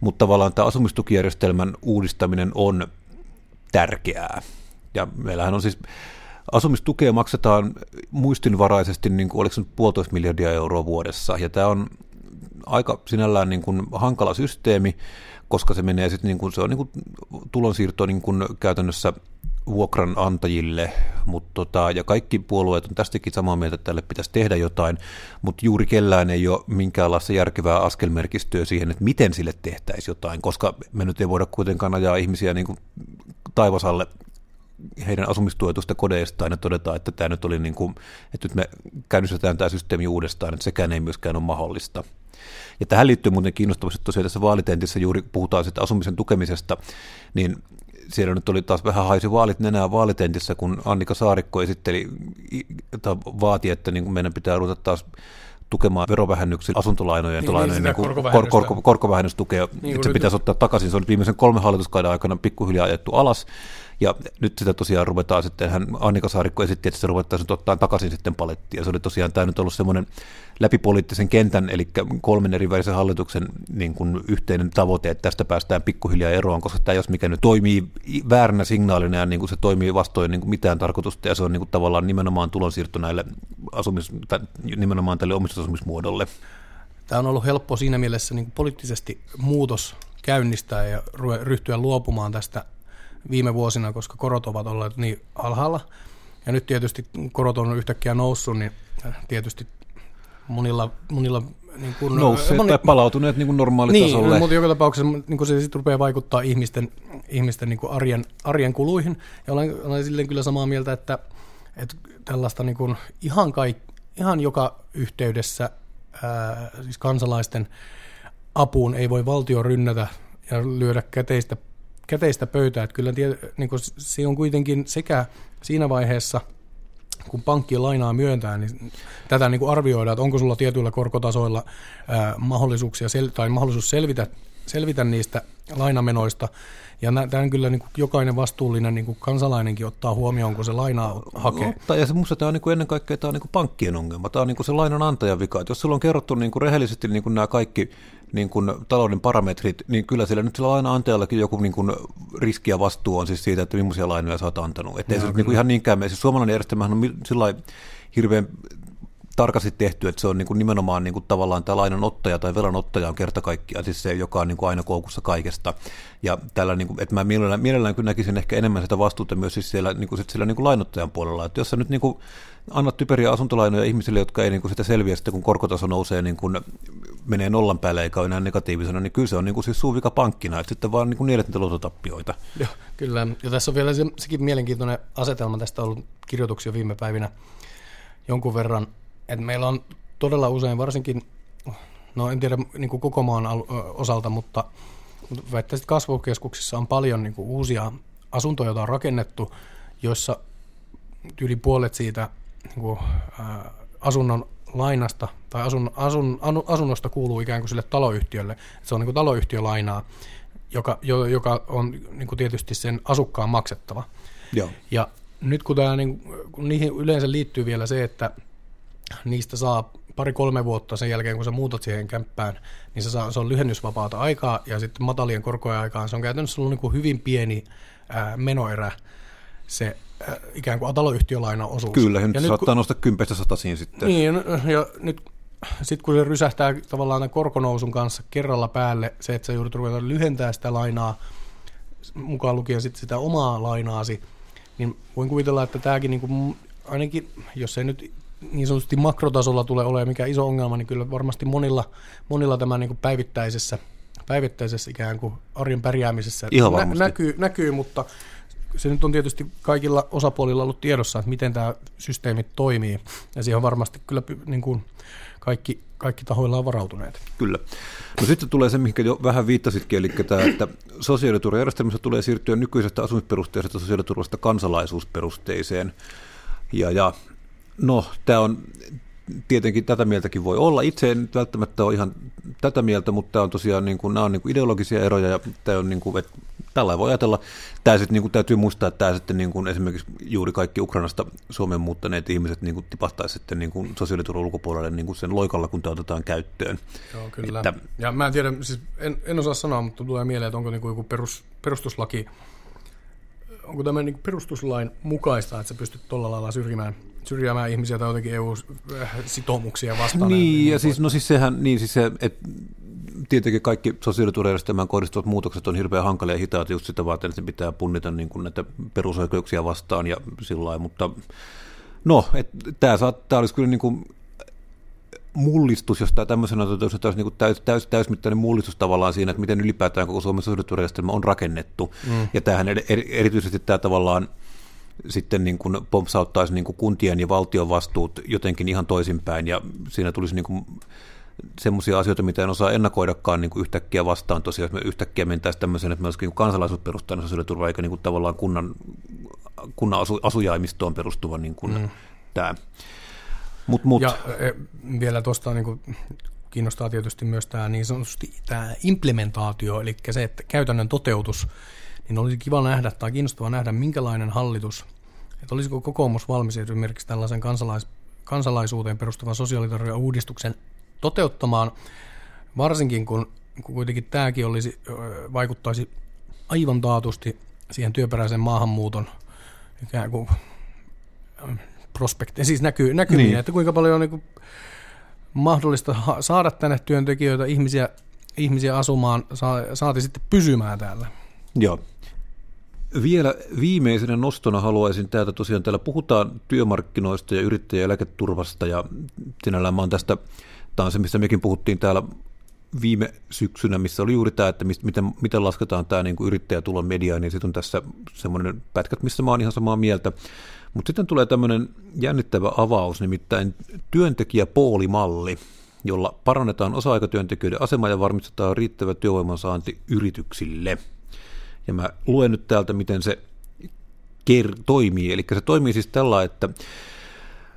mutta tavallaan tämä asumistukijärjestelmän uudistaminen on tärkeää. Ja meillähän on siis asumistukea maksetaan muistinvaraisesti, niin kuin, oliko se nyt puolitoista miljardia euroa vuodessa, ja tämä on aika sinällään niin kuin hankala systeemi, koska se menee sitten, niin kuin, se on niin kuin tulonsiirto niin kuin käytännössä vuokranantajille, mutta tota, ja kaikki puolueet on tästäkin samaa mieltä, että tälle pitäisi tehdä jotain, mutta juuri kellään ei ole minkäänlaista järkevää askelmerkistöä siihen, että miten sille tehtäisiin jotain, koska me nyt ei voida kuitenkaan ajaa ihmisiä niin kuin taivasalle heidän asumistuetusta kodeistaan ja todetaan, että tämä nyt oli niin kuin, että nyt me käynnistetään tämä systeemi uudestaan, että sekään ei myöskään ole mahdollista. Ja tähän liittyy muuten kiinnostavasti tosiaan tässä vaalitentissä juuri puhutaan sitten asumisen tukemisesta, niin siellä nyt oli taas vähän haisi vaalit nenää vaalitentissä, kun Annika Saarikko esitteli tai vaati, että niin meidän pitää ruveta taas tukemaan verovähennyksillä asuntolainojen niin, niin, niin korkovähennystä. Kor, kor, korkovähennystukea, niin, että se pitäisi ottaa takaisin. Se on nyt viimeisen kolmen hallituskauden aikana pikkuhiljaa ajettu alas, ja nyt sitä tosiaan ruvetaan sitten, hän Annika Saarikko esitti, että se ruvettaisiin ottaa takaisin sitten palettia. Se oli tosiaan tämä nyt ollut semmoinen läpipoliittisen kentän, eli kolmen eri välisen hallituksen niin kuin yhteinen tavoite, että tästä päästään pikkuhiljaa eroon, koska tämä jos mikä nyt toimii vääränä signaalina ja niin kuin se toimii vastoin niin kuin mitään tarkoitusta, ja se on niin kuin tavallaan nimenomaan tulonsiirto näille asumis, tai nimenomaan tälle omistusasumismuodolle. Tämä on ollut helppo siinä mielessä niin poliittisesti muutos käynnistää ja ryhtyä luopumaan tästä viime vuosina, koska korot ovat olleet niin alhaalla. Ja nyt tietysti korot on yhtäkkiä noussut, niin tietysti monilla, monilla niin kuin, Nousseet moni, tai palautuneet niin kuin normaalitasolle. Niin, mutta joka tapauksessa niin kuin se sitten rupeaa vaikuttaa ihmisten, ihmisten niin kuin arjen, arjen kuluihin. Ja olen, olen silleen kyllä samaa mieltä, että, että tällaista niin kuin ihan, kaik, ihan joka yhteydessä ää, siis kansalaisten apuun ei voi valtio rynnätä ja lyödä käteistä, käteistä pöytää. Että kyllä niin kuin, se on kuitenkin sekä siinä vaiheessa – kun pankki lainaa myöntää, niin tätä niin kuin arvioidaan, että onko sulla tietyillä korkotasoilla ää, mahdollisuuksia sel- tai mahdollisuus selvitä, selvitä niistä lainamenoista. Ja tämän kyllä niin kuin jokainen vastuullinen niin kuin kansalainenkin ottaa huomioon, kun se lainaa hakee. Ottaa, ja se musta tämä on niin kuin ennen kaikkea tämä on niin kuin pankkien ongelma. Tämä on niin kuin se lainanantajan vika. Että jos sulla on kerrottu niin kuin rehellisesti niin kuin nämä kaikki niin kuin talouden parametrit, niin kyllä siellä nyt sillä lainanantajallakin joku niin kuin riski ja vastuu on siis siitä, että millaisia lainoja sä oot antanut. Että ei se niin kuin ihan niinkään mene. Siis suomalainen järjestelmähän on sillä hirveän tarkasti tehty, että se on niin kuin nimenomaan niin kuin tavallaan tämä lainanottaja tai velanottaja on kerta kaikkiaan, siis se, joka on niin kuin aina koukussa kaikesta. Ja tällä, niin kuin, että mä mielellään, mielellään kyllä näkisin ehkä enemmän sitä vastuuta myös siis siellä, niin kuin, siellä niin kuin lainottajan puolella, että jos sä nyt niin kuin annat typeriä asuntolainoja ihmisille, jotka ei niin kuin sitä selviä sitten, kun korkotaso nousee, niin kuin menee nollan päälle eikä ole enää negatiivisena, niin kyllä se on niin kuin siis suuvika pankkina, että sitten vaan niin kuin niille luototappioita. Joo, kyllä. Ja tässä on vielä se, sekin mielenkiintoinen asetelma, tästä on ollut kirjoituksia viime päivinä jonkun verran, että meillä on todella usein, varsinkin, no en tiedä niin kuin koko maan osalta, mutta väittäisin, että kasvukeskuksissa on paljon niin kuin uusia asuntoja, joita on rakennettu, joissa yli puolet siitä niin kuin, ää, asunnon lainasta tai asun, asun, asunnosta kuuluu ikään kuin sille taloyhtiölle. Se on niin kuin taloyhtiölainaa, joka, joka on niin kuin tietysti sen asukkaan maksettava. Joo. Ja nyt kun, tämä, niin, kun niihin yleensä liittyy vielä se, että niistä saa pari-kolme vuotta sen jälkeen, kun sä muutat siihen kämppään, niin se, saa, se on lyhennysvapaata aikaa ja sitten matalien korkojen aikaan se on käytännössä ollut niin kuin hyvin pieni ää, menoerä se äh, ikään kuin taloyhtiölainaosuus. Kyllä, ja nyt saattaa kun, nostaa kympestä satasiin sitten. Niin, ja nyt sitten kun se rysähtää tavallaan korkonousun kanssa kerralla päälle, se, että sä joudut ruveta lyhentää sitä lainaa, mukaan lukien sitten sitä omaa lainaasi, niin voin kuvitella, että tämäkin niin kuin, ainakin, jos ei nyt niin sanotusti makrotasolla tule olemaan mikä iso ongelma, niin kyllä varmasti monilla, monilla tämä niin kuin päivittäisessä, päivittäisessä ikään kuin arjen pärjäämisessä Ihan nä- näkyy, näkyy, mutta se nyt on tietysti kaikilla osapuolilla ollut tiedossa, että miten tämä systeemi toimii, ja siihen on varmasti kyllä niin kuin kaikki, kaikki tahoilla on varautuneet. Kyllä. No sitten tulee se, mihin jo vähän viittasitkin, eli tämä, että sosiaaliturvajärjestelmässä tulee siirtyä nykyisestä asumisperusteisesta sosiaaliturvasta kansalaisuusperusteiseen. Ja, ja no, tämä on tietenkin tätä mieltäkin voi olla. Itse en välttämättä ole ihan tätä mieltä, mutta tämä on tosiaan niin kuin, nämä on niin kuin ideologisia eroja ja tämä on niin kuin, että tällä voi ajatella. Tämä sitten niin kuin, täytyy muistaa, että tämä sitten niin kuin, esimerkiksi juuri kaikki Ukrainasta Suomen muuttaneet ihmiset niin kuin, tipahtaisi sitten niin kuin, sosiaaliturvan ulkopuolelle niin kuin sen loikalla, kun tämä otetaan käyttöön. Joo, kyllä. Että, ja mä en tiedä, siis en, en osaa sanoa, mutta tulee mieleen, että onko niin kuin joku perus, perustuslaki, onko tämä niin perustuslain mukaista, että sä pystyt tuolla lailla syrjimään syrjäämään ihmisiä tai jotenkin EU-sitoumuksia vastaan. Niin, ja siis, no siis sehän, niin siis se, että tietenkin kaikki sosiaaliturvajärjestelmään kohdistuvat muutokset on hirveän hankalia ja hitaat just sitä varten, että pitää punnita niin kuin näitä perusoikeuksia vastaan ja sillä lailla, mutta no, tämä, tämä olisi kyllä niin kuin mullistus, jos tämä tämmöisenä että olisi niin täys, täys, täysmittainen mullistus tavallaan siinä, että miten ylipäätään koko Suomen sosiaaliturvajärjestelmä on rakennettu. Mm. Ja tämähän er, erityisesti tämä tavallaan sitten niin kuin pompsauttaisi niin kuin kuntien ja valtion vastuut jotenkin ihan toisinpäin, ja siinä tulisi niin kuin semmoisia asioita, mitä en osaa ennakoidakaan niin kuin yhtäkkiä vastaan tosiaan, jos me yhtäkkiä mentäisiin tämmöiseen, että me olisikin niin kansalaisuusperustainen sosiaaliturva, eikä niin kuin tavallaan kunnan, kunnan asu, asujaimistoon perustuva niin kuin mm. tämä. Mut, mut. Ja e, vielä tuosta niin kuin, kiinnostaa tietysti myös tämä niin sanotusti tämä implementaatio, eli se, että käytännön toteutus, niin olisi kiva nähdä tai kiinnostavaa nähdä, minkälainen hallitus, että olisiko kokoomus valmis esimerkiksi tällaisen kansalais, kansalaisuuteen perustuvan sosiaaliturvan uudistuksen toteuttamaan, varsinkin kun, kun kuitenkin tämäkin olisi, vaikuttaisi aivan taatusti siihen työperäisen maahanmuuton ikään kuin prospektiin, siis näkyy, näkymiin, niin. että kuinka paljon on niin kuin mahdollista saada tänne työntekijöitä, ihmisiä, ihmisiä asumaan, saati sitten pysymään täällä. Joo. Vielä viimeisenä nostona haluaisin täältä tosiaan, täällä puhutaan työmarkkinoista ja yrittäjäeläketurvasta ja sinällään mä oon tästä, tämä on se, mistä mekin puhuttiin täällä viime syksynä, missä oli juuri tämä, että miten, miten lasketaan tämä niin kuin yrittäjätulon mediaan, niin sitten on tässä semmoinen pätkät, missä mä oon ihan samaa mieltä. Mutta sitten tulee tämmöinen jännittävä avaus, nimittäin työntekijäpoolimalli, jolla parannetaan osa-aikatyöntekijöiden asemaa ja varmistetaan riittävä työvoiman saanti yrityksille. Ja mä luen nyt täältä, miten se ker- toimii. Eli se toimii siis tällä, että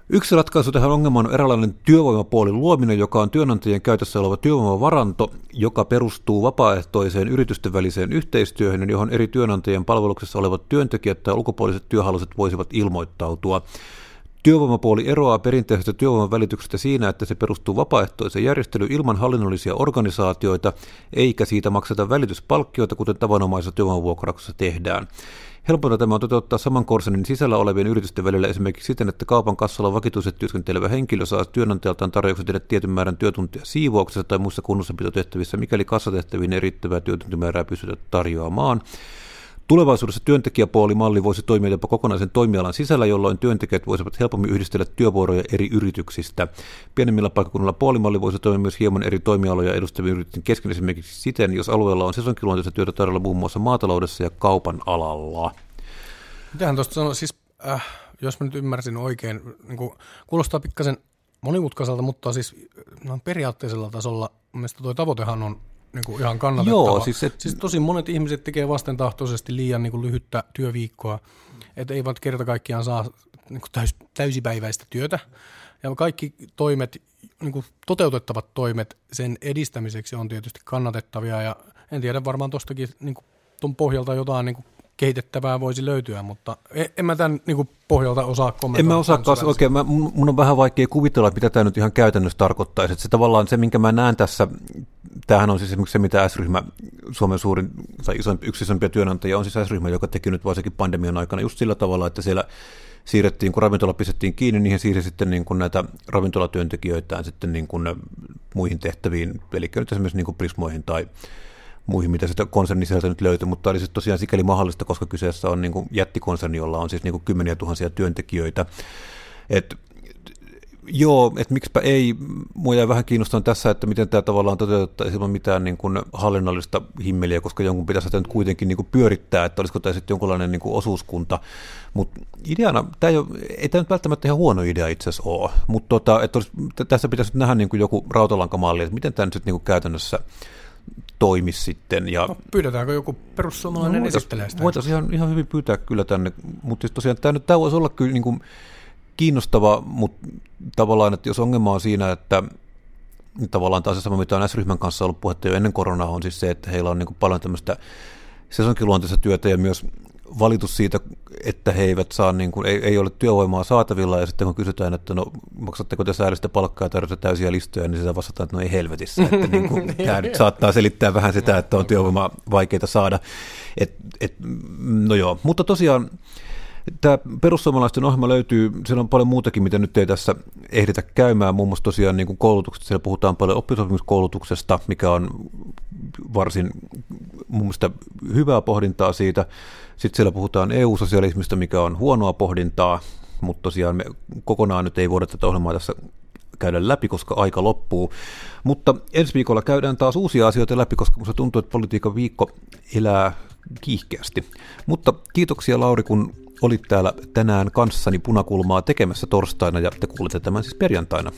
Yksi ratkaisu tähän ongelmaan on eräänlainen työvoimapuolin luominen, joka on työnantajien käytössä oleva työvoimavaranto, joka perustuu vapaaehtoiseen yritysten väliseen yhteistyöhön, johon eri työnantajien palveluksessa olevat työntekijät tai ulkopuoliset työhaluset voisivat ilmoittautua. Työvoimapuoli eroaa perinteisestä työvoiman välityksestä siinä, että se perustuu vapaaehtoiseen järjestelyyn ilman hallinnollisia organisaatioita, eikä siitä makseta välityspalkkioita, kuten tavanomaisessa työvoimavuokrauksessa tehdään. Helpointa tämä on toteuttaa saman konsernin sisällä olevien yritysten välillä esimerkiksi siten, että kaupan kassalla vakituisesti työskentelevä henkilö saa työnantajaltaan tarjouksen tehdä tietyn määrän työtuntia siivouksessa tai muissa kunnossapitotehtävissä, mikäli kassatehtäviin erittävää työtuntimäärää pystytä tarjoamaan. Tulevaisuudessa työntekijäpuolimalli voisi toimia jopa kokonaisen toimialan sisällä, jolloin työntekijät voisivat helpommin yhdistellä työvuoroja eri yrityksistä. Pienemmillä paikkakunnilla puolimalli voisi toimia myös hieman eri toimialoja edustavien yritysten kesken esimerkiksi siten, jos alueella on sesonkiluonteista työtä tarjolla muun muassa maataloudessa ja kaupan alalla. Mitähän tuosta sanoa, siis äh, jos mä nyt ymmärsin oikein, niin kuin, kuulostaa pikkasen monimutkaiselta, mutta siis no, periaatteisella tasolla mielestäni tuo tavoitehan on niin kuin ihan kannatettava. Joo, siis, et... siis tosi monet ihmiset tekee vastentahtoisesti liian niin kuin lyhyttä työviikkoa, että eivät kerta kaikkiaan saa niin kuin täys, täysipäiväistä työtä. Ja kaikki toimet, niin kuin toteutettavat toimet sen edistämiseksi on tietysti kannatettavia ja en tiedä varmaan tuostakin niin tuon pohjalta jotain niin kuin kehitettävää voisi löytyä, mutta e- en mä tämän niin kuin, pohjalta osaa kommentoida. En mä osaa oikein, mä, mun on vähän vaikea kuvitella, mitä tämä nyt ihan käytännössä tarkoittaisi. Että se tavallaan se, minkä mä näen tässä, tämähän on siis esimerkiksi se, mitä S-ryhmä, Suomen suurin tai isoimpi, yksi isompia työnantajia on siis S-ryhmä, joka teki nyt varsinkin pandemian aikana just sillä tavalla, että siellä siirrettiin, kun ravintola pistettiin kiinni, niihin siirsi sitten niin kuin näitä ravintolatyöntekijöitään sitten niin kuin muihin tehtäviin, eli nyt esimerkiksi niin kuin prismoihin tai muihin, mitä sitä konsernin sieltä nyt löytyy, mutta oli tosiaan sikäli mahdollista, koska kyseessä on niin kuin jättikonserni, jolla on siis niin kuin kymmeniä tuhansia työntekijöitä. Et, joo, että miksipä ei, mua jäi vähän kiinnostaa tässä, että miten tämä tavallaan toteutettaisiin ilman mitään niin kuin hallinnollista himmeliä, koska jonkun pitäisi sitä nyt kuitenkin niin kuin pyörittää, että olisiko tämä sitten jonkunlainen niin kuin osuuskunta. Mutta ideana, tämä ei, ole, ei tämä nyt välttämättä ihan huono idea itse asiassa ole, mutta tota, että tässä pitäisi nähdä niin kuin joku rautalankamalli, että miten tämä nyt sitten niin käytännössä toimisi sitten. Ja, no, pyydetäänkö joku perussuomalainen no, esittelee sitä? Voitaisiin ihan, ihan hyvin pyytää kyllä tänne, mutta siis tosiaan tämä, nyt, tämä voisi olla kyllä niin kuin kiinnostava, mutta tavallaan, että jos ongelma on siinä, että tavallaan taas se sama, mitä on S-ryhmän kanssa ollut puhetta jo ennen koronaa, on siis se, että heillä on niin kuin paljon tämmöistä sesonkiluonteista työtä ja myös valitus siitä, että he eivät saa, niin kuin, ei, ei ole työvoimaa saatavilla, ja sitten kun kysytään, että no maksatteko te säädöstä palkkaa ja tarjotte täysiä listoja, niin sitä vastataan, että no ei helvetissä. Että niin kuin, tämä nyt saattaa selittää vähän sitä, että on työvoimaa vaikeita saada. Et, et, no joo, mutta tosiaan Tämä perussuomalaisten ohjelma löytyy, siellä on paljon muutakin, mitä nyt ei tässä ehditä käymään, muun muassa tosiaan niin koulutuksesta, siellä puhutaan paljon oppisopimuskoulutuksesta, mikä on varsin mun mielestä hyvää pohdintaa siitä. Sitten siellä puhutaan EU-sosialismista, mikä on huonoa pohdintaa, mutta tosiaan me kokonaan nyt ei voida tätä ohjelmaa tässä käydä läpi, koska aika loppuu. Mutta ensi viikolla käydään taas uusia asioita läpi, koska minusta tuntuu, että politiikan viikko elää kiihkeästi. Mutta kiitoksia Lauri, kun olit täällä tänään kanssani punakulmaa tekemässä torstaina ja te kuulette tämän siis perjantaina.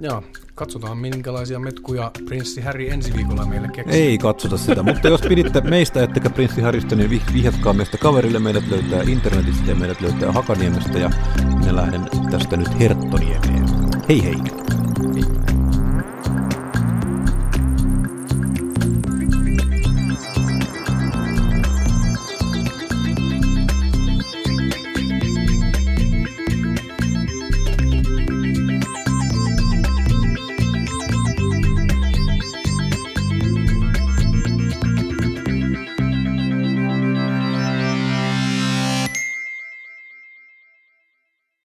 Joo, katsotaan minkälaisia metkuja prinssi Harry ensi viikolla meille keksii. Ei katsota sitä, mutta jos piditte meistä ettekä prinssi Harrystä, niin vihjatkaa meistä kaverille. Meidät löytää internetistä ja meidät löytää Hakaniemestä ja minä lähden tästä nyt Herttoniemeen. Hei hei! hei.